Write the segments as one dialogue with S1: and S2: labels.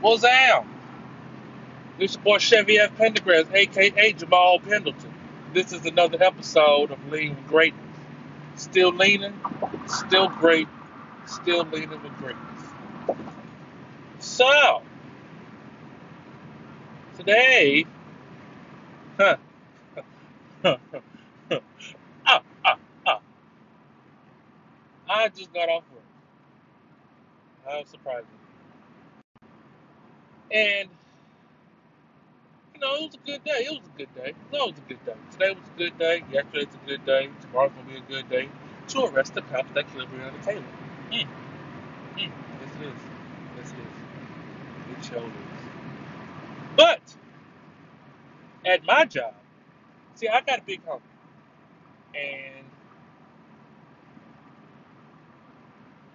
S1: What's out? This your boy Chevy F. Pendergrass, aka Jamal Pendleton. This is another episode of Lean with Greatness. Still leaning, still great, still leaning with greatness. So, today, huh, ah, ah, ah, I just got off work. How surprising. And you know, it was a good day. It was a good day. No, it was a good day. Today was a good day. Yesterday's a good day. Tomorrow's gonna be a good day to arrest the cops that killed Breonna Taylor. Mm. Mm. Yes, it is. Yes, it is. It is. But at my job, see, I got a big homie, and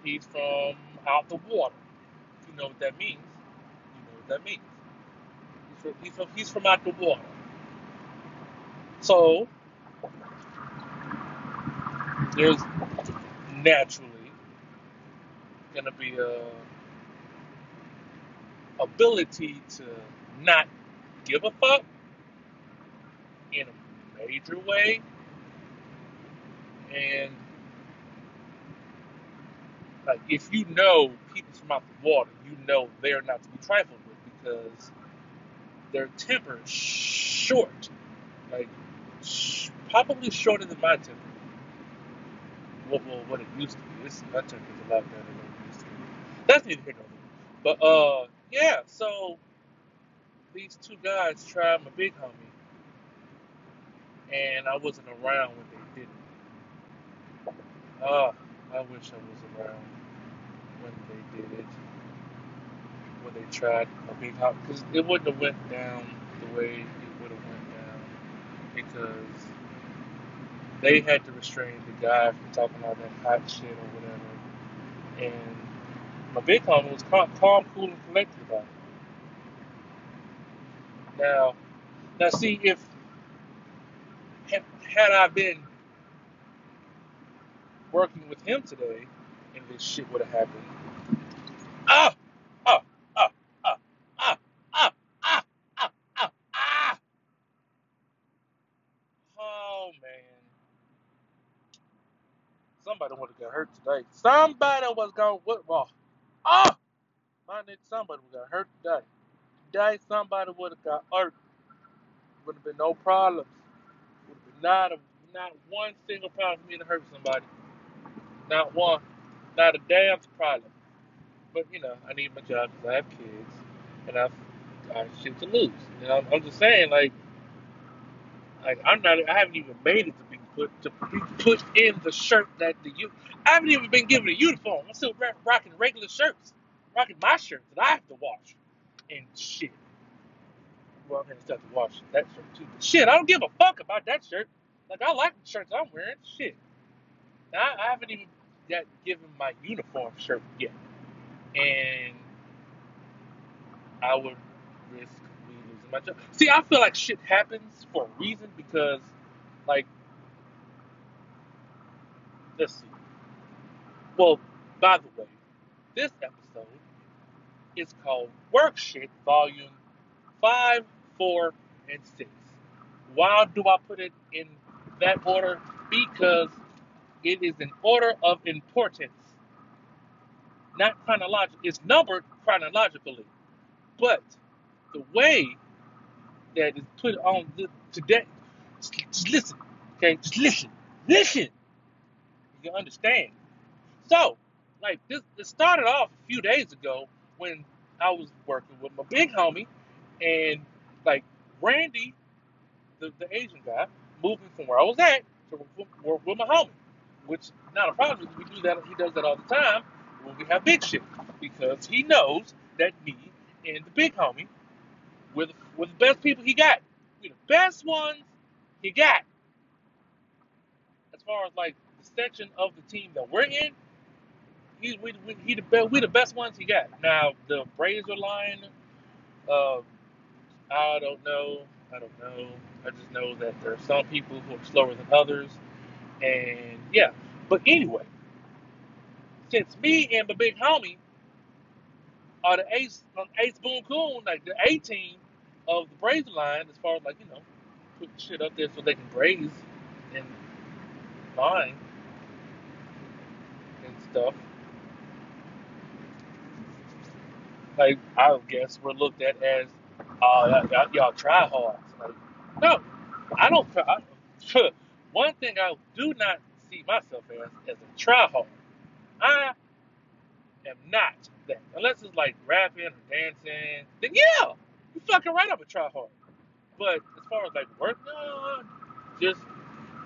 S1: he's from out the water. You know what that means, that means. He's from, he's from, he's from out the water. So there's naturally gonna be a ability to not give a fuck in a major way, and like if you know people from out the water, you know they're not to be trifled because their temper is short, like sh- probably shorter than my temper. What, well, what it used to be. This my temper is a lot better than it used to be. That's neither here nor there. But uh, yeah. So these two guys tried my big homie, and I wasn't around when they did it. Ah, I wish I was around when they did it. When they tried my big homie, because it wouldn't have went down the way it would have went down because they had to restrain the guy from talking all that hot shit or whatever. And my big homie was calm, calm cool, and collected about it. Now, now see if had, had I been working with him today, and this shit would have happened. Ah, ah, ah, ah, ah, ah, ah, ah, ah. Oh man, somebody have got hurt today. Somebody was going. What? Oh, my nigga, somebody would got hurt today. Today, somebody would have got hurt. Would have been no problems. Would have been not a, not one single problem for me to hurt somebody. Not one. Not a damn problem. But you know, I need my job because I have kids, and I've got shit to lose. Know, I'm, I'm just saying, like, like I'm not. I haven't even made it to put to put in the shirt that the you. I haven't even been given a uniform. I'm still rocking regular shirts, rocking my shirts that I have to wash and shit. Well, I'm gonna have to wash that shirt too. But shit, I don't give a fuck about that shirt. Like I like the shirts I'm wearing. Shit, I, I haven't even got given my uniform shirt yet, and I would risk me losing my job. See, I feel like shit happens for a reason because, like, let's see. Well, by the way, this episode is called Work Shit Volume 5, 4, and 6. Why do I put it in that order? Because it is an order of importance, not chronological. It's numbered chronologically, but the way that is put on today, just listen, okay? Just listen, listen. You understand? So, like this, it started off a few days ago when I was working with my big homie, and like Randy, the, the Asian guy, moving from where I was at to work with my homie, which not a problem. We do that. He does that all the time when we have big shit because he knows that me and the big homie, we're the, we're the best people he got. We're the best ones he got as far as like section of the team that we're in. He we, we he the best. We the best ones he got. Now the Braves are lying. Uh, I don't know. I don't know. I just know that there are some people who are slower than others, and yeah. But anyway, since me and the big homie are the ace um, ace boon coon, like the A team of the Braves line, as far as like you know, putting shit up there so they can graze and and stuff. Like I guess we're looked at as, uh, y'all, y'all try hard. Like, no, I don't. try- I, one thing I do not see myself as as a try hard. I am not that. Unless it's like rapping or dancing, then yeah, you fucking right. I'm a try hard. But as far as like work, no, just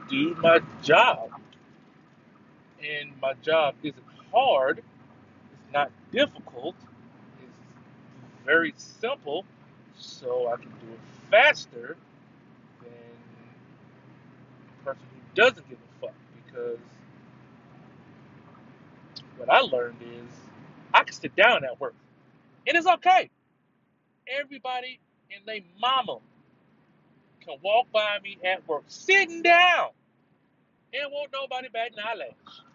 S1: do my job. And my job isn't hard. It's not difficult. It's very simple. So I can do it faster than person who doesn't give a fuck. Because what I learned is I can sit down at work. And it's okay. Everybody and they mama can walk by me at work sitting down and won't nobody bat an eyelash.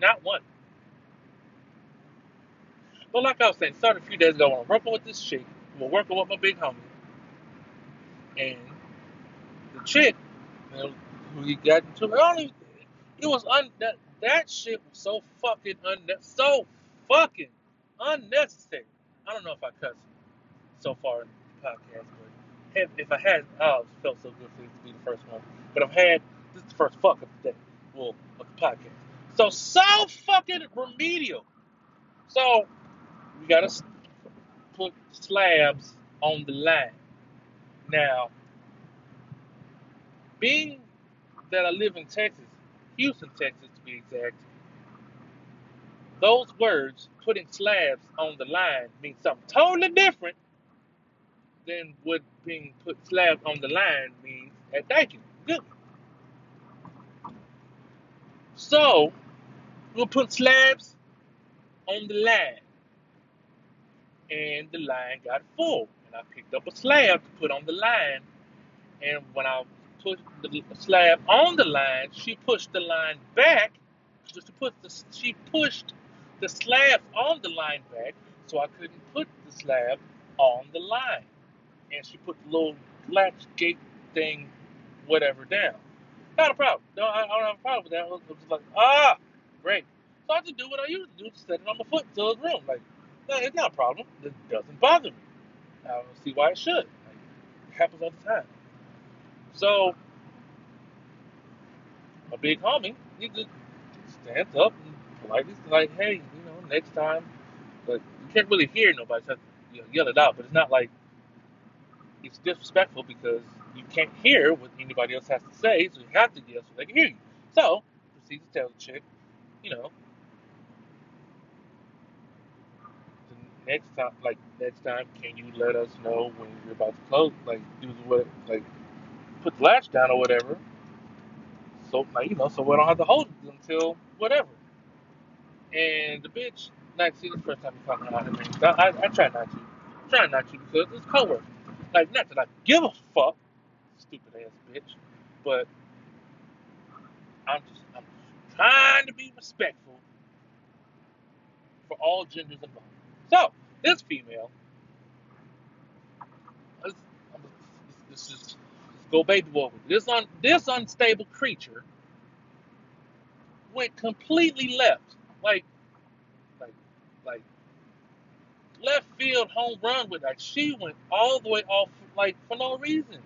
S1: Not one. But like I was saying, started a few days ago I'm working with this chick, we're working with my big homie, and the chick, you know, he got into, it it was un that that shit was so fucking un so fucking unnecessary. I don't know if I cussed so far in the podcast, but if, if I had, oh, it felt so good for it to be the first one. But I've had this is the first fuck of the day, well, of the podcast. So so fucking remedial. So we gotta put slabs on the line. Now, being that I live in Texas, Houston, Texas to be exact, those words, putting slabs on the line, mean something totally different than what being put slabs on the line means at Thank you. Good. So, we'll put slabs on the line, and the line got full. And I picked up a slab to put on the line, and when I put the slab on the line, she pushed the line back. Just to put the, she pushed the slab on the line back, so I couldn't put the slab on the line. And she put the little latch gate thing, whatever, down. Not a problem. No, I, I don't have a problem with that. I was, I was just like, ah, great. So I just do what I usually do, just set it on my foot until it's room. Like, no, it's not a problem. It doesn't bother me. I don't see why it should. Like, it happens all the time. So a big homie, he just stands up and politely like, hey, you know, next time. But you can't really hear nobody so you know, yell it out. But it's not like it's disrespectful because you can't hear what anybody else has to say, so you have to yell so they can hear you. So proceed to tell the chick, you know, the next time, like next time, can you let us know when you're about to close, like do what, like put the latch down or whatever. So like you know, so we don't have to hold it until whatever. And the bitch, like, see, the first time you talking about it. I, I, I try not to, try not to because it's coworkers. Like, not that I give a fuck, stupid ass bitch, but I'm just, I'm trying to be respectful for all genders involved. So this female, just let's go baby with this un, this unstable creature went completely left, like, like, like left field home run with like she went all the way off like for no reason.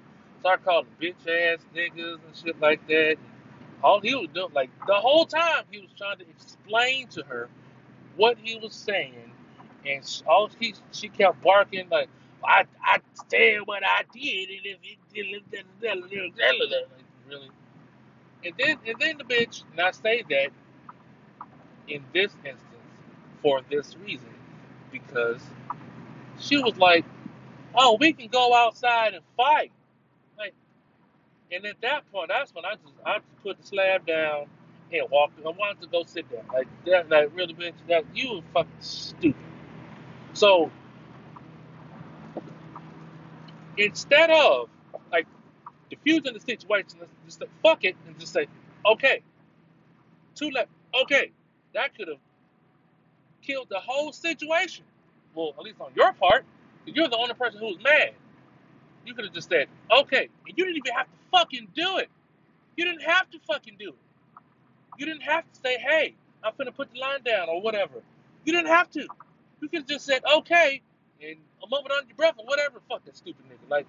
S1: Called them bitch ass niggas and shit like that. All he was doing, like the whole time, he was trying to explain to her what he was saying, and she, all he she kept barking like, "I I said what I did, and if it like, really." And then and then the bitch, and I say that in this instance for this reason, because she was like, "Oh, we can go outside and fight." Like, and at that point, that's when I just I just put the slab down and walked. I wanted to go sit down. Like that, like really, bitch, that you were fucking stupid. So instead of like diffusing the situation, just say fuck it and just say, okay, two left, okay, That could have killed the whole situation. Well, at least on your part, you're the only person who was mad. You could have just said, okay, and you didn't even have to fucking do it. You didn't have to fucking do it. You didn't have to say, hey, I'm finna put the line down or whatever. You didn't have to. You could have just said, okay, and a moment on your breath or whatever. Fuck that stupid nigga. Like,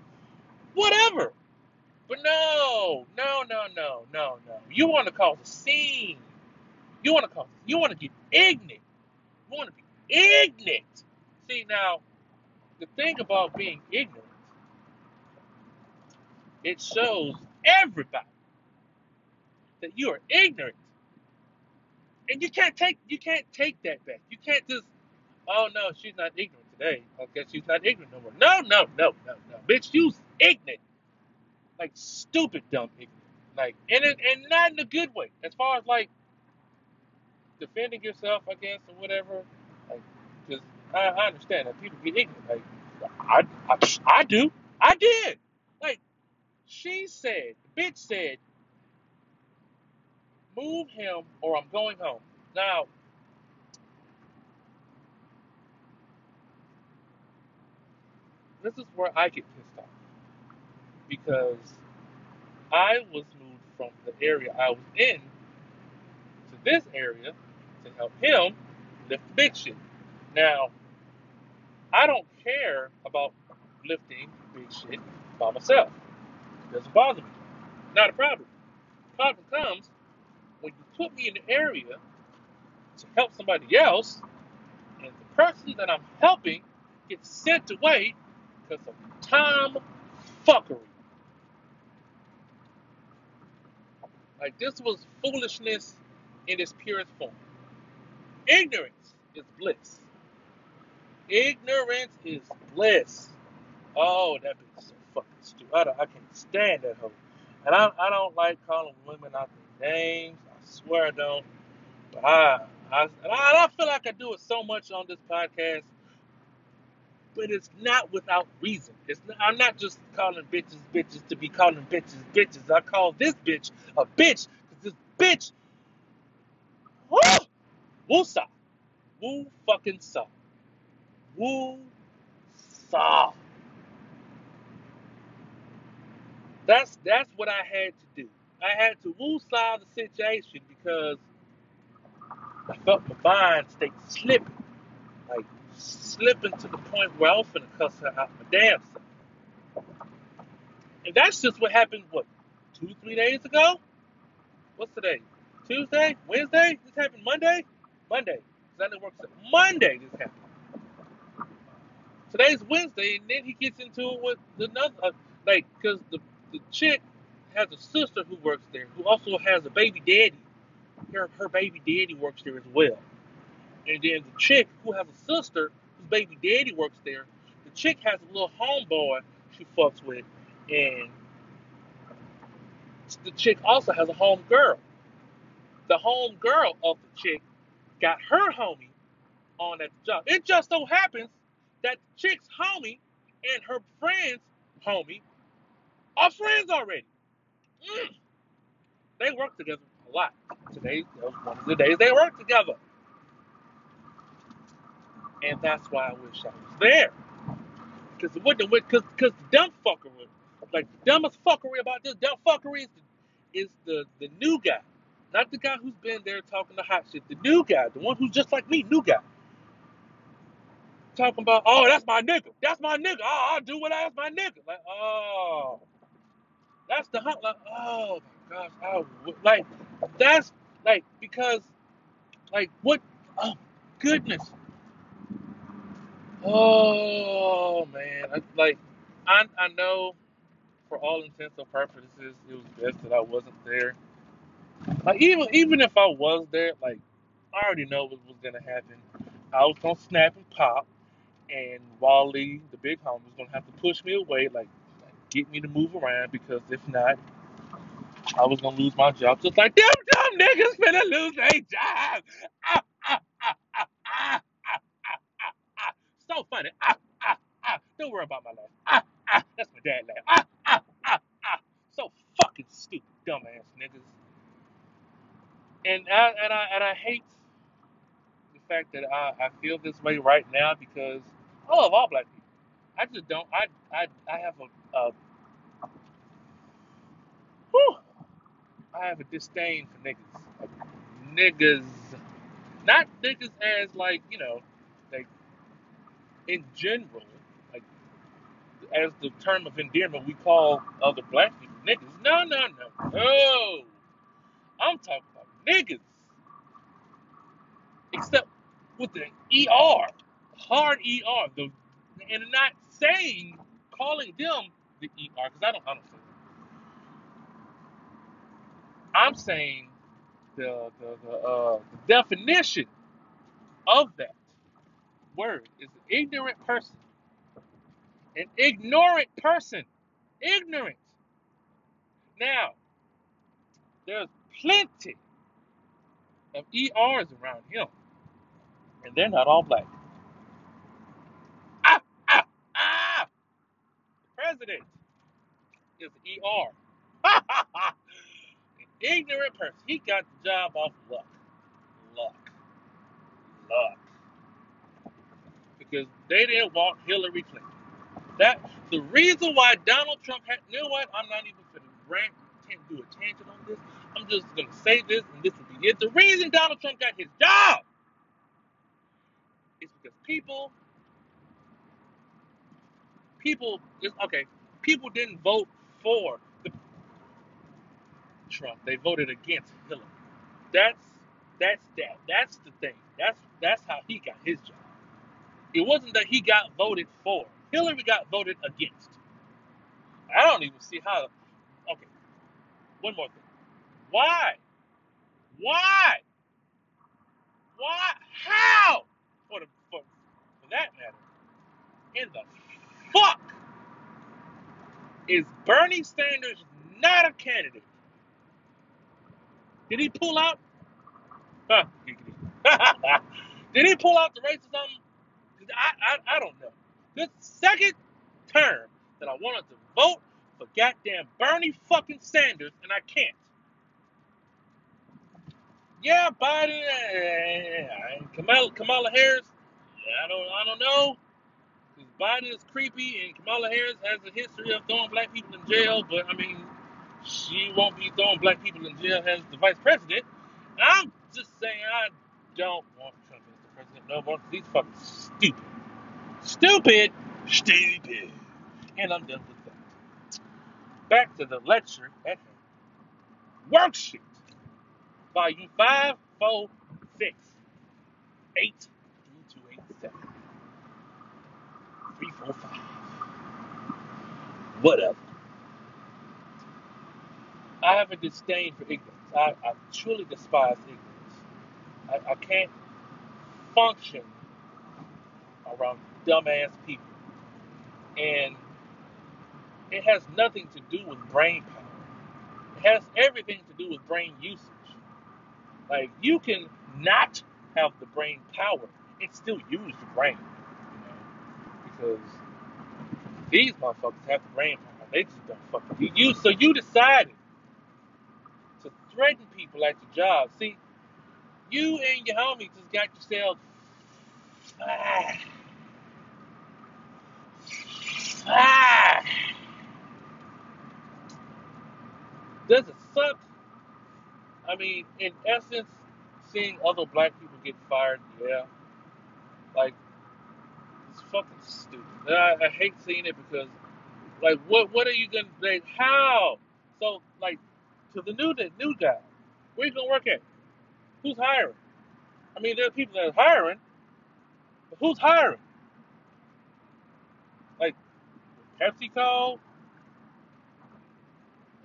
S1: whatever. But no, no, no, no, no, no. You want to cause a scene. You want to cause, you want to get ignorant. You want to be ignorant. See, now, the thing about being ignorant, it shows everybody that you are ignorant. And you can't take you can't take that back. You can't just, oh no, she's not ignorant today. I guess she's not ignorant no more. No, no, no, no, no. Bitch, you's ignorant. Like stupid dumb ignorant. Like and and not in a good way. As far as like defending yourself, guess, or whatever. Like, because I, I understand that people get ignorant. Like, I, I, I do. I did. She said, bitch said, move him or I'm going home. Now, this is where I get pissed off because I was moved from the area I was in to this area to help him lift the. Now, I don't care about lifting big shit by myself. Doesn't bother me. Not a problem. Problem comes when you put me in the area to help somebody else, and the person that I'm helping gets sent away because of Tom fuckery. Like this was foolishness in its purest form. Ignorance is bliss. Ignorance is bliss. Oh, that bitch so fucking stupid. I, I can't stand that hoe. And I, I don't like calling women out their names. I swear I don't. But I, I, and I, I feel like I do it so much on this podcast, but it's not without reason. It's not, I'm not just calling bitches bitches to be calling bitches bitches. I call this bitch a bitch because this bitch, woo, woo sa, woo fucking sa, woo sa. That's that's what I had to do. I had to woo-saw the situation because I felt my mind stay slipping, like slipping to the point where I was finna cuss her out my damn self. And that's just what happened. What two, three days ago? What's today? Tuesday, Wednesday? This happened Monday. Monday. 'Cause I it works. Monday. This happened. Today's Wednesday, and then he gets into it with another, uh, like, because the, the chick has a sister who works there, who also has a baby daddy. Her, her baby daddy works there as well. And then the chick who has a sister whose baby daddy works there, the chick has a little homeboy she fucks with, and the chick also has a home girl. The home girl of the chick got her homie on at the job. It just so happens that the chick's homie and her friend's homie are friends already. Mm. They work together a lot. Today was one of the days they worked together. And that's why I wish I was there. Because it wouldn't because because the dumb fuckery, like the dumbest fuckery about this dumb fuckery is the, is the the new guy, not the guy who's been there talking the hot shit. The new guy, the one who's just like me, new guy, talking about, oh, that's my nigga, that's my nigga. Oh, I'll do what I ask my nigga. Like, oh, that's the hunt. Like, oh my gosh, I would like that's like because like what? Oh goodness. Oh man, I, like I I know for all intents and purposes it was best that I wasn't there. Like even even if I was there, like I already know what was gonna happen. I was gonna snap and pop, and Wally, the big homie, was gonna have to push me away, like, like get me to move around because if not, I was gonna lose my job just like them dumb niggas finna lose their job. Ah, ah, ah, so funny. Don't worry about my laugh. That's my dad laugh. So fucking stupid, dumbass niggas. And I and I and I hate the fact that I, I feel this way right now because I love all black people. I just don't. I I I have a, a whew, I have a disdain for niggas. Niggas, not niggas as like you know, like in general, like as the term of endearment we call other black people niggas. No, no, no, no. I'm talking about niggas, except with the er, hard er. The and not saying calling them the er because I don't I don't say. I'm saying the the, the, uh, the definition of that word is an ignorant person, an ignorant person, ignorant. Now there's plenty of ERs around him, and they're not all black. Ah, ah, ah! The president is an ER. An ignorant person. He got the job off luck. Luck. Luck. Because they didn't want Hillary Clinton. That the reason why Donald Trump had you know what? I'm not even gonna rant can't do a tangent on this. I'm just gonna say this and this will be it. The reason Donald Trump got his job is because people people okay, people didn't vote for Trump. They voted against Hillary. That's that's that. That's the thing. That's that's how he got his job. It wasn't that he got voted for. Hillary got voted against. I don't even see how. Okay, one more thing. Why? Why? Why? How? For the for, for that matter, in the fuck is Bernie Sanders not a candidate? Did he pull out? Huh, Did he pull out the racism? I, I I don't know. This second term that I wanted to vote for goddamn Bernie fucking Sanders, and I can't. Yeah, Biden uh, Kamala, Kamala Harris. I don't I don't know. Biden is creepy, and Kamala Harris has a history of throwing black people in jail. But I mean, she won't be throwing black people in jail as the vice president. I'm just saying, I don't want Trump as the president no more. 'cause he's fucking stupid, stupid, stupid. And I'm done with that. Back to the lecture at hand. Work Shit, volume five, four, six, eight, three, two, eight, seven, three, four, five. Whatever. I have a disdain for ignorance. I, I truly despise ignorance. I, I can't function around dumbass people. And it has nothing to do with brain power. It has everything to do with brain usage. Like you can not have the brain power and still use the brain. You know? Because these motherfuckers have the brain power. They just don't fucking you so you decided threaten people at your job. See, you and your homie just got yourself ah, ah. Does it suck? I mean, in essence, seeing other black people get fired, yeah. Like, it's fucking stupid. I, I hate seeing it because, like, what what are you gonna like? How? So, like, to the new new guy, where you gonna work at? Who's hiring? I mean, there are people that are hiring, but who's hiring? Like, PepsiCo,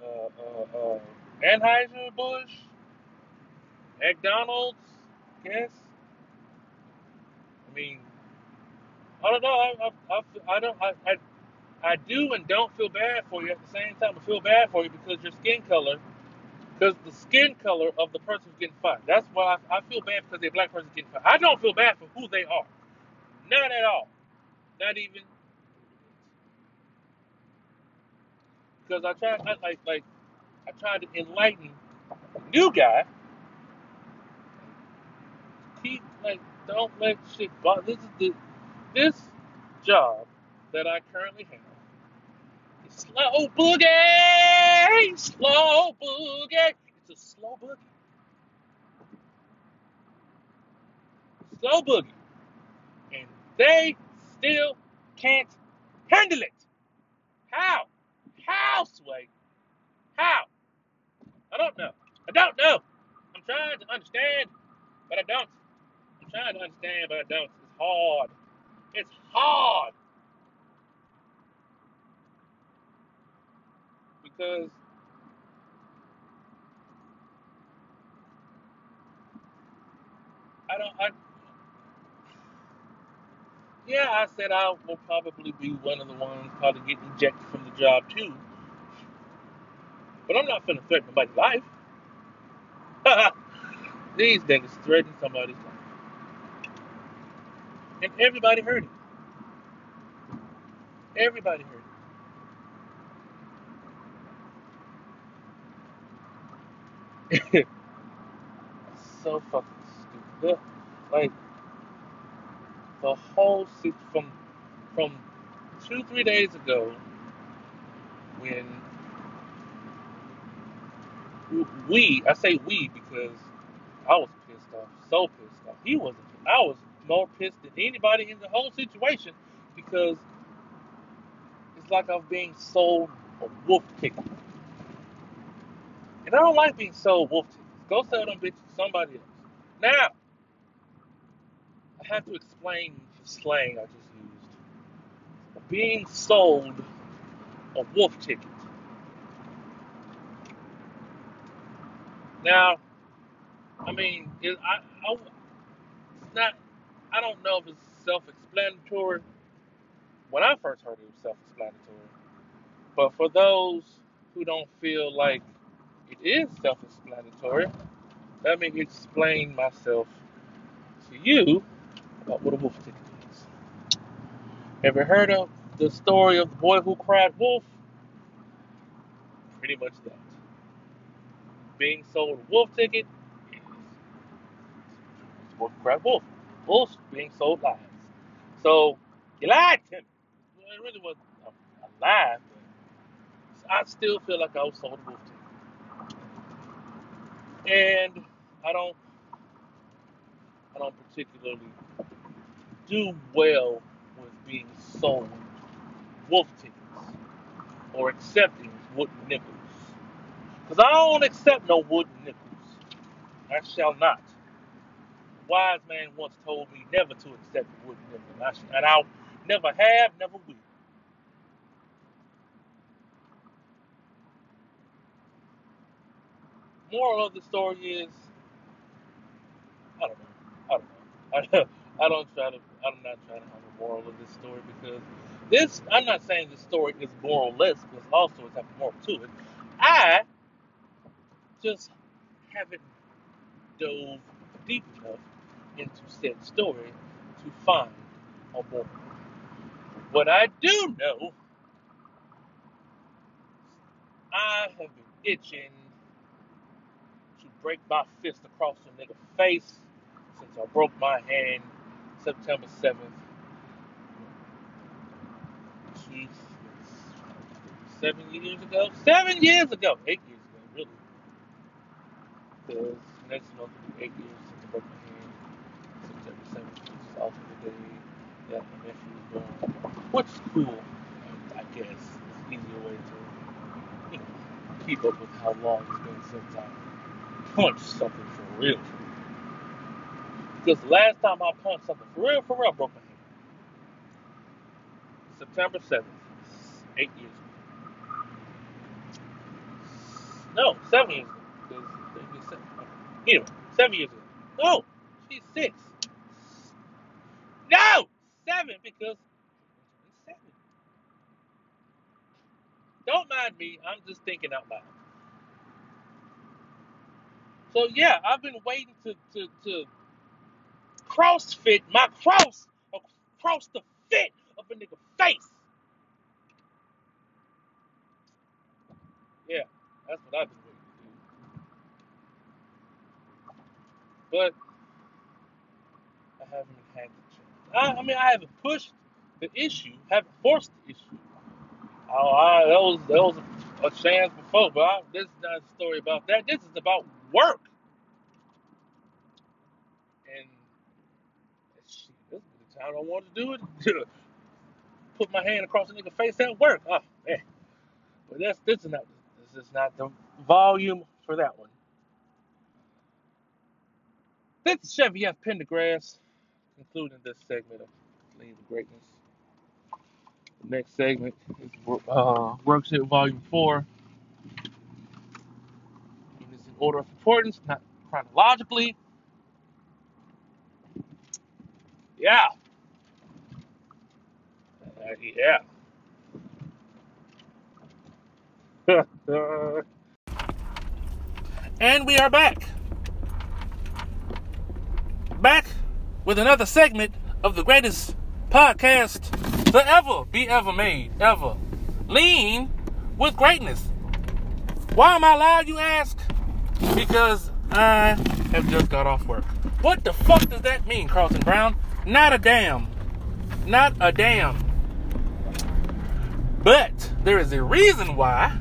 S1: uh, uh, uh, Anheuser Busch, McDonald's, yes. I mean, I don't know. I, I, I, I don't. I, I, I do and don't feel bad for you at the same time. I feel bad for you because your skin color, because the skin color of the person who's getting fired. That's why I, I feel bad because a black person getting fired. I don't feel bad for who they are. Not at all. Not even because I try. I, like like I tried to enlighten new guy. He like Don't let shit bother. This is the this job that I currently have. Slow boogie, slow boogie. It's a slow boogie, slow boogie, and they still can't handle it. How? How, Sway? How? I don't know. I don't know. I'm trying to understand, but I don't. I'm trying to understand, but I don't. It's hard. It's hard because I don't. I yeah, I said I will probably be one of the ones probably get ejected from the job too. But I'm not finna threaten nobody's life. These niggas threaten somebody's life, and everybody heard it. Everybody heard it. So fucking stupid. Like the whole sit from from two three days ago when we I say we because I was pissed off, so pissed off. He wasn't. I was more pissed than anybody in the whole situation because it's like I'm being sold a wolf ticket, and I don't like being sold wolf tickets. Go sell them bitches to somebody else. Now I have to explain the slang I just used. Being sold a wolf ticket. Now, I mean, it, I, I, it's not. I don't know if it's self-explanatory. When I first heard it, it was self-explanatory. But for those who don't feel like it is self-explanatory, let me explain myself to you about what a wolf ticket is. Have you heard of the story of the boy who cried wolf? Pretty much that. Being sold a wolf ticket is wolf who cried wolf. Wolves being sold lies. So you lied to me. Well, it really wasn't a, a lie, but I still feel like I was sold a wolf ticket. And I don't I don't particularly do well with being sold wolf tickets or accepting wooden nickels. Because I don't accept no wooden nickels. I shall not. A wise man once told me never to accept a wooden nickel. I, sh- and I never have, never will. Moral of the story is, I don't know. I don't know. I don't, try to, I'm not trying to have a moral of this story because this, I'm not saying this story is moralless because also stories have a moral to it. I just haven't dove deep enough into said story to find a moral. What I do know, I have been itching break my fist across a nigga face since I broke my hand September 7th, two, seven years ago. Seven years ago! Eight years ago, really. Because next month will be eight years since I broke my hand. September 7th, which is also the day that my nephew was born. Is cool, I guess. It's an easier way to, you know, keep up with how long it's been since I punched something for real. Because the last time I punched something for real, for real, I broke my hand. September 7th, eight years ago. No, seven years ago. Seven. Anyway, seven years ago. No, she's six. No, seven because seven. Don't mind me. I'm just thinking out loud. So yeah, I've been waiting to to to crossfit my cross across the fit of a nigga face. Yeah, that's what I've been waiting to do. But I haven't had the chance. I, I mean, I haven't pushed the issue, haven't forced the issue. Oh, I, that was that was a chance before, but I, this is not a story about that. This is about work. And shit, this is the time I want to do it. Put my hand across the nigga face at work. Oh man. But that's this is not this is not the volume for that one. This is Chevy F. Pendergrass, concluding this segment of Lean to Greatness. The next segment is uh, Work Shit Volume 4. Order of importance, not chronologically. Yeah. Uh, yeah. and we are back. Back with another segment of the greatest podcast to ever be ever made, ever. Lean with greatness. Why am I loud, you ask? Because I have just got off work. What the fuck does that mean, Carlton Brown? Not a damn. Not a damn. But there is a reason why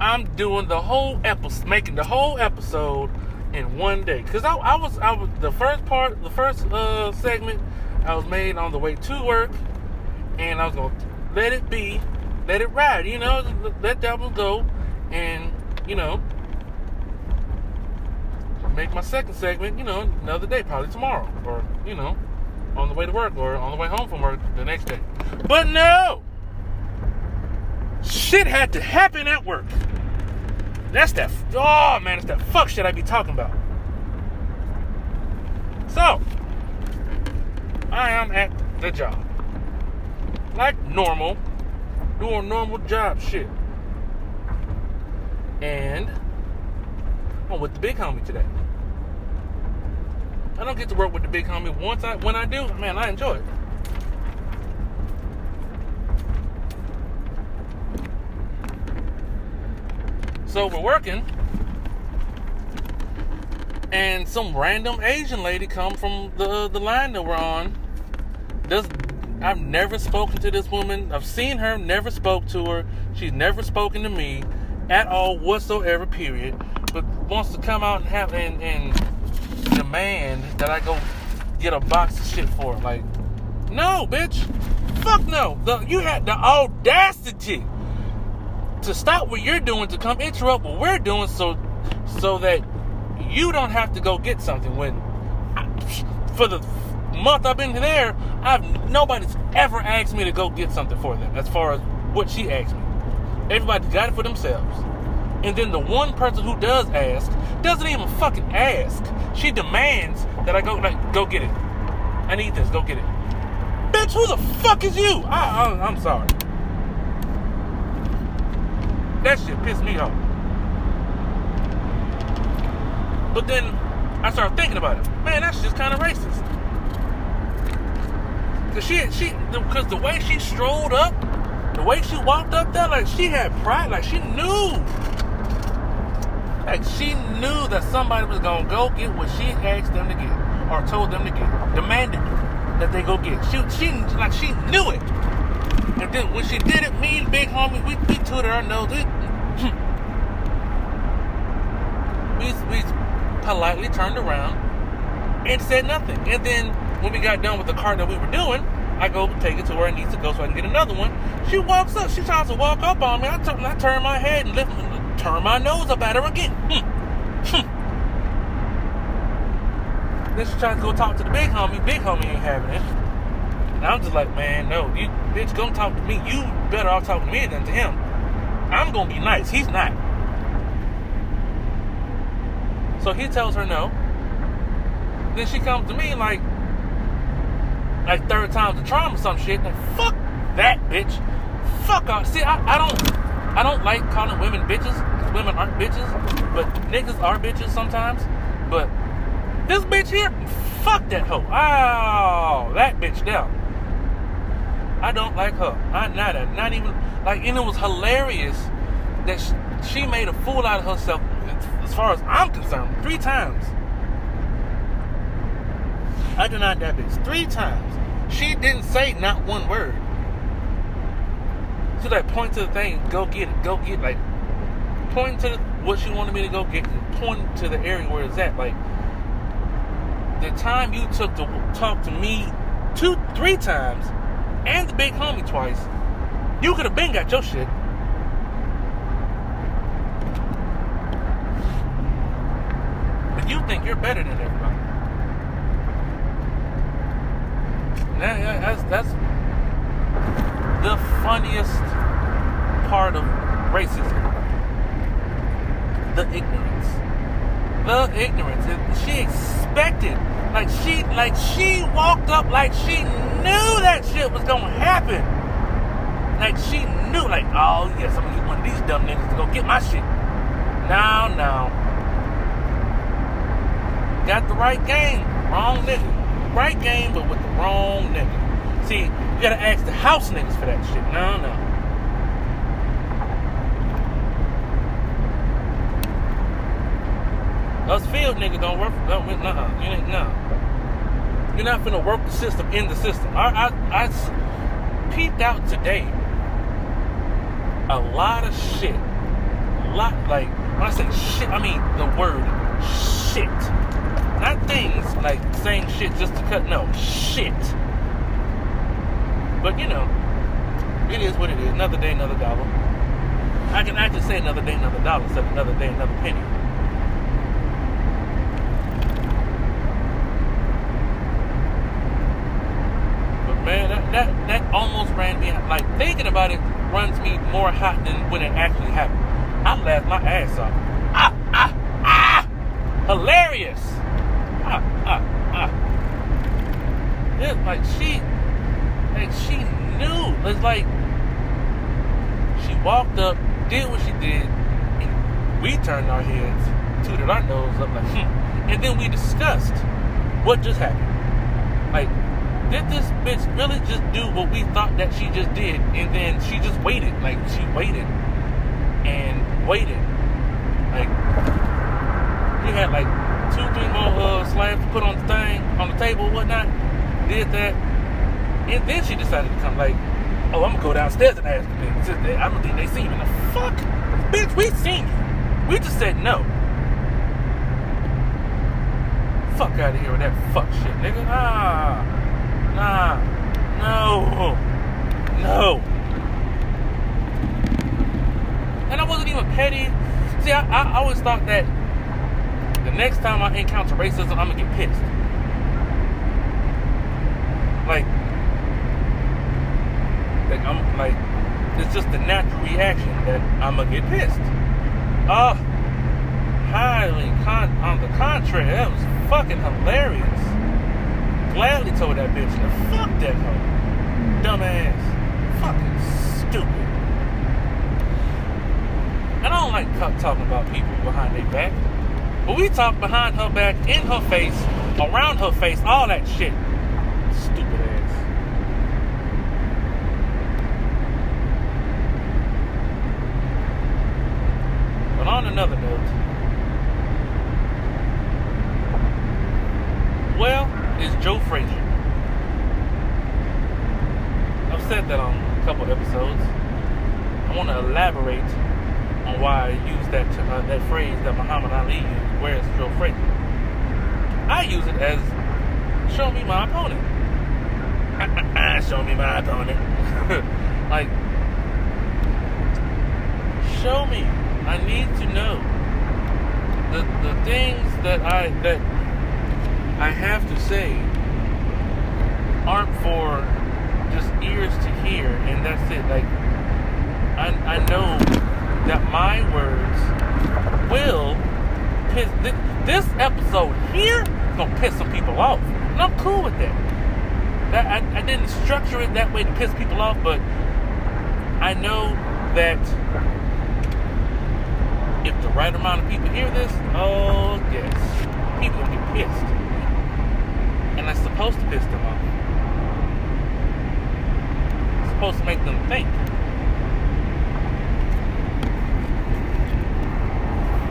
S1: I'm doing the whole episode, making the whole episode in one day. Cause I, I was, I was the first part, the first uh, segment, I was made on the way to work, and I was gonna let it be, let it ride. You know, let that one go, and you know, make my second segment. You know, another day, probably tomorrow, or you know, on the way to work, or on the way home from work the next day. But no, shit had to happen at work. That's that. Oh man, it's that fuck shit I be talking about. So, I am at the job. Like normal, doing normal job shit. And I'm with the big homie today. I don't get to work with the big homie once I when I do, man, I enjoy it. So we're working, and some random Asian lady come from the the line that we're on. This I've never spoken to this woman. I've seen her, never spoke to her. She's never spoken to me at all whatsoever. Period. But wants to come out and have and, and demand that I go get a box of shit for her. Like, no, bitch. Fuck no. The, you had the audacity to stop what you're doing to come interrupt what we're doing so so that you don't have to go get something when I, for the month I've been there I've nobody's ever asked me to go get something for them as far as what she asked me everybody got it for themselves. And then the one person who does ask doesn't even fucking ask. She demands that I go like go get it. I need this. Go get it. Bitch who the fuck is you? I, I, I'm sorry. That shit pissed me off. But then I started thinking about it. Man, that's just kind of racist. Cause she, she, because the way she strolled up, the way she walked up there, like she had pride, like she knew, like she knew that somebody was gonna go get what she asked them to get or told them to get, demanded that they go get. She, she, like she knew it. And then when she did it, me and Big Homie, we, we tooted our nose. We, we, we politely turned around and said nothing. And then when we got done with the cart that we were doing, I go take it to where it needs to go so I can get another one. She walks up. She tries to walk up on me. I, t- I turn my head and lift, turn my nose up at her again. Hmm. Hmm. then she tries to go talk to the big homie. Big homie ain't having it. And I'm just like, man, no, you bitch, don't talk to me. You better off talking to me than to him. I'm gonna be nice. He's not. So he tells her no. Then she comes to me like, like third time's the charm or some shit. Like, fuck that bitch. Fuck off. See, I, I don't, I don't like calling women bitches. Cause women aren't bitches, but niggas are bitches sometimes. But this bitch here, fuck that hoe. Oh, that bitch down. I don't like her. I not a, not even like, and it was hilarious that she, she made a fool out of herself. As far as I'm concerned, three times. I denied that bitch three times. She didn't say not one word. So that point to the thing, go get it, go get like point to what she wanted me to go get and point to the area where it's at. Like the time you took to talk to me two, three times, and the big homie twice, you could have been got your shit. But you think you're better than everybody. Now, that's that's the funniest part of racism. The ignorance. The ignorance. She expected like she like she walked up like she knew that shit was gonna happen. Like she knew, like, oh yes, I'm gonna get one of these dumb niggas to go get my shit. Now, now. Got the right game, wrong nigga. Right game, but with the wrong nigga. See, you gotta ask the house niggas for that shit. No, no. Us field niggas don't work. No, nah, you ain't nah. You're not gonna work the system in the system. I, I, I peeped out today. A lot of shit. A lot like when I say shit, I mean the word shit. Not things like saying shit just to cut. No, shit. But you know, it is what it is. Another day, another dollar. I can actually say another day, another dollar of another day, another penny. But man, that, that that almost ran me like thinking about it runs me more hot than when it actually happened. I laughed my ass off. Ah ah ah! Hilarious! Ah ah ah! It's like she, like she knew. It's like she walked up, did what she did, and we turned our heads, tooted our nose up like, hmm. And then we discussed what just happened. Like did this bitch really just do what we thought that she just did? And then she just waited. Like, she waited and waited. Like, we had like two, three more uh, slabs to put on the thing, on the table, whatnot. Did that. And then she decided to come, like, oh, I'm gonna go downstairs and ask them. I don't think they see me. The fuck? Bitch, we seen you. We just said no. Fuck out of here with that fuck shit, nigga. Ah. Nah. No. No. And I wasn't even petty. See, I, I always thought that the next time I encounter racism, I'm gonna get pissed. Like, like I'm like, it's just the natural reaction that I'm gonna get pissed. Oh, highly con- on the contrary, that was fucking hilarious gladly told that bitch to fuck that hoe. Dumbass. Fucking stupid. And I don't like talking about people behind their back. But we talk behind her back, in her face, around her face, all that shit. Stupid ass. But on another note, well, is Joe Frazier. I've said that on a couple episodes. I want to elaborate on why I use that uh, that phrase that Muhammad Ali used. Where's Joe Frazier? I use it as show me my opponent. show me my opponent. like, show me. I need to know the the things that I that I have to say, aren't for just ears to hear, and that's it. Like, I, I know that my words will piss. This, this episode here is gonna piss some people off, and I'm cool with that. That I, I didn't structure it that way to piss people off, but I know that if the right amount of people hear this, oh yes, people gonna get pissed that's supposed to piss them off. It's supposed to make them think.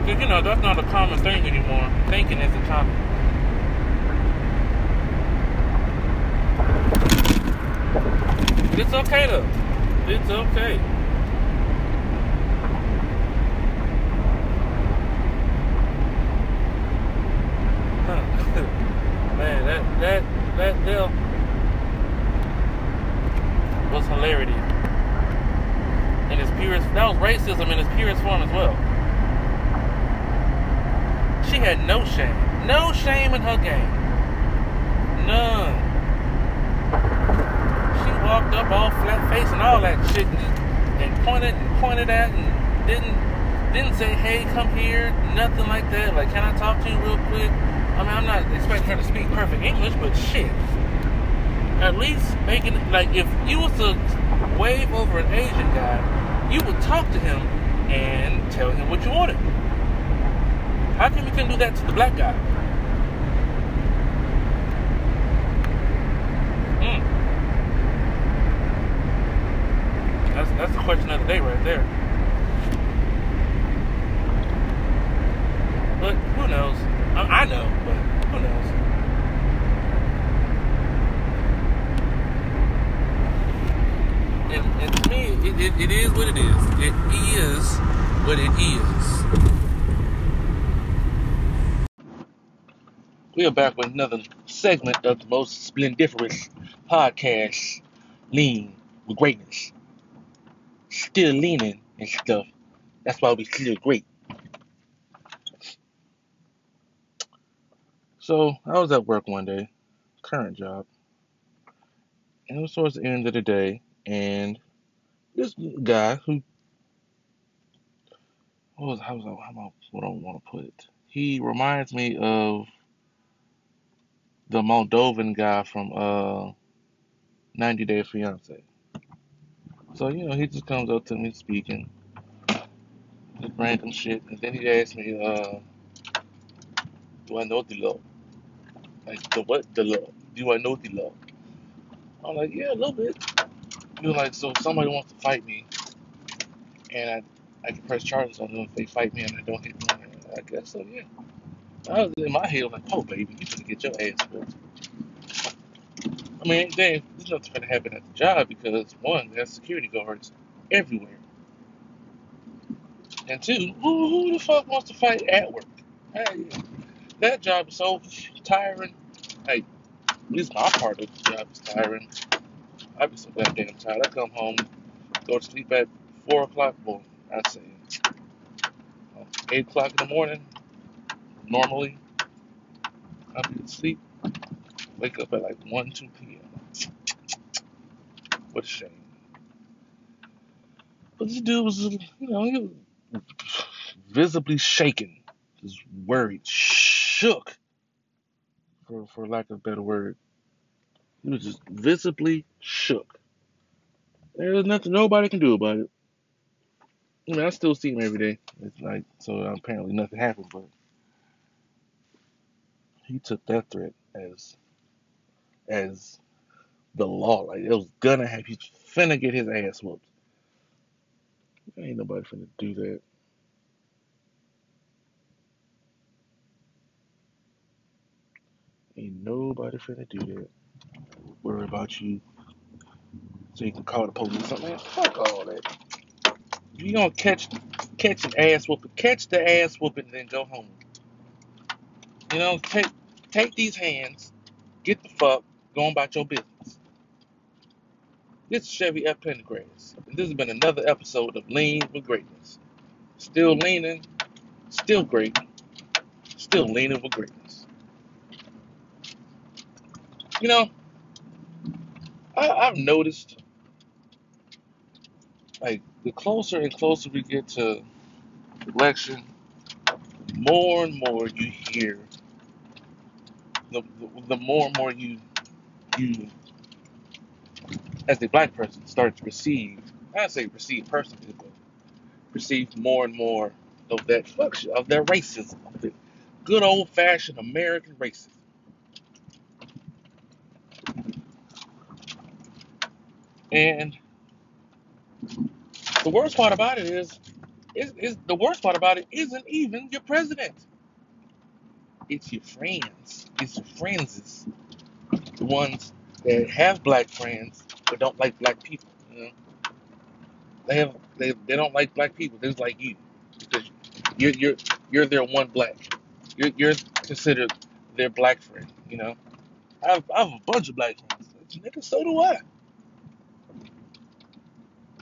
S1: Because, you know, that's not a common thing anymore. Thinking isn't common. It's okay, though. It's okay. Racism in its purest form as well. She had no shame. No shame in her game. None. She walked up all flat face and all that shit and, and pointed and pointed at and didn't didn't say, hey, come here, nothing like that. Like, can I talk to you real quick? I mean, I'm not expecting her to speak perfect English, but shit. At least making like if you was to wave over an Asian guy, you would talk to him and tell him what you wanted. How come you couldn't do that to the black guy? Hmm. That's that's the question of the day right there. But who knows? I, I know, but who knows? It, it, it is what it is. It is what it is. We are back with another segment of the most splendiferous podcast, Lean with Greatness. Still leaning and stuff. That's why we still great. So I was at work one day, current job, and it was towards the end of the day, and this guy who what was how was I, how, what do I want to put it? He reminds me of the Moldovan guy from uh 90 Day Fiance. So you know he just comes up to me speaking, just random shit, and then he asks me, uh, "Do I know the law?" Like the what? The law? Do I know the law? I'm like, yeah, a little bit. You know, like so if somebody wants to fight me, and I I can press charges on them if they fight me and I don't hit them. I guess so, yeah. I was in my head like, oh baby, you gonna get your ass whooped. I mean, then there's nothing gonna happen at the job because one, there's security guards everywhere, and two, who, who the fuck wants to fight at work? Hey, that job is so tiring. Hey, at least my part of the job is tiring. I be so goddamn tired. I come home, go to sleep at four o'clock. Well, I say uh, eight o'clock in the morning. Normally, I'd be asleep. Wake up at like one, two p.m. What a shame. But this dude was, you know, he was visibly shaken, just worried, shook, for for lack of a better word. He was just visibly shook. There's nothing nobody can do about it. I mean, I still see him every day. It's like so apparently nothing happened, but he took that threat as as the law. Like it was gonna happen. He's finna get his ass whooped. Ain't nobody finna do that. Ain't nobody finna do that. Worry about you so you can call the police. or something. Man, fuck all that. If you gonna catch catch an ass whooping, catch the ass whooping, and then go home. You know, take take these hands, get the fuck, go on about your business. This is Chevy F. Pendergrass, and this has been another episode of Lean with Greatness. Still leaning, still great, still leaning with greatness. You know, I, I've noticed, like, the closer and closer we get to election, more and more you hear, the, the, the more and more you, you, as a black person, start to receive, I say receive personally, but receive more and more of that shit, of their racism, of the good old fashioned American racism. And the worst part about it is, is, is the worst part about it isn't even your president. It's your friends. It's your friends, the ones that have black friends but don't like black people. You know, they have they, they don't like black people. They just like you because you're you're you're their one black. You're you're considered their black friend. You know, I have I have a bunch of black friends. Nigga, so do I.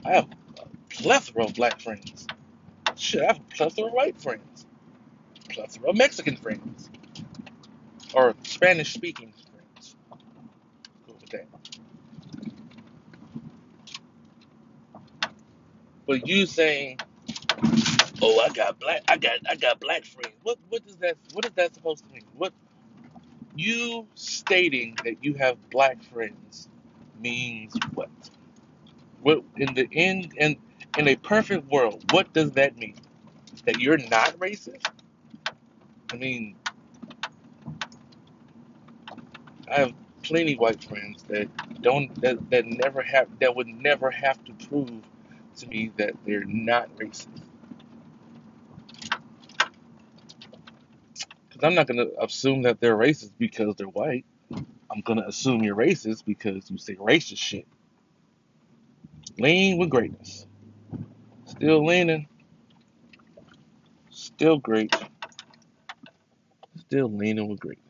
S1: I have a plethora of black friends. Shit, I have a plethora of white friends, plethora of Mexican friends, or Spanish speaking friends. Go with that. But you saying, "Oh, I got black, I got, I got black friends." What, what is that? What is that supposed to mean? What you stating that you have black friends means what? What in the end, in in a perfect world, what does that mean? That you're not racist? I mean, I have plenty white friends that don't that, that never have that would never have to prove to me that they're not racist. Because I'm not gonna assume that they're racist because they're white. I'm gonna assume you're racist because you say racist shit. Lean with greatness. Still leaning. Still great. Still leaning with greatness.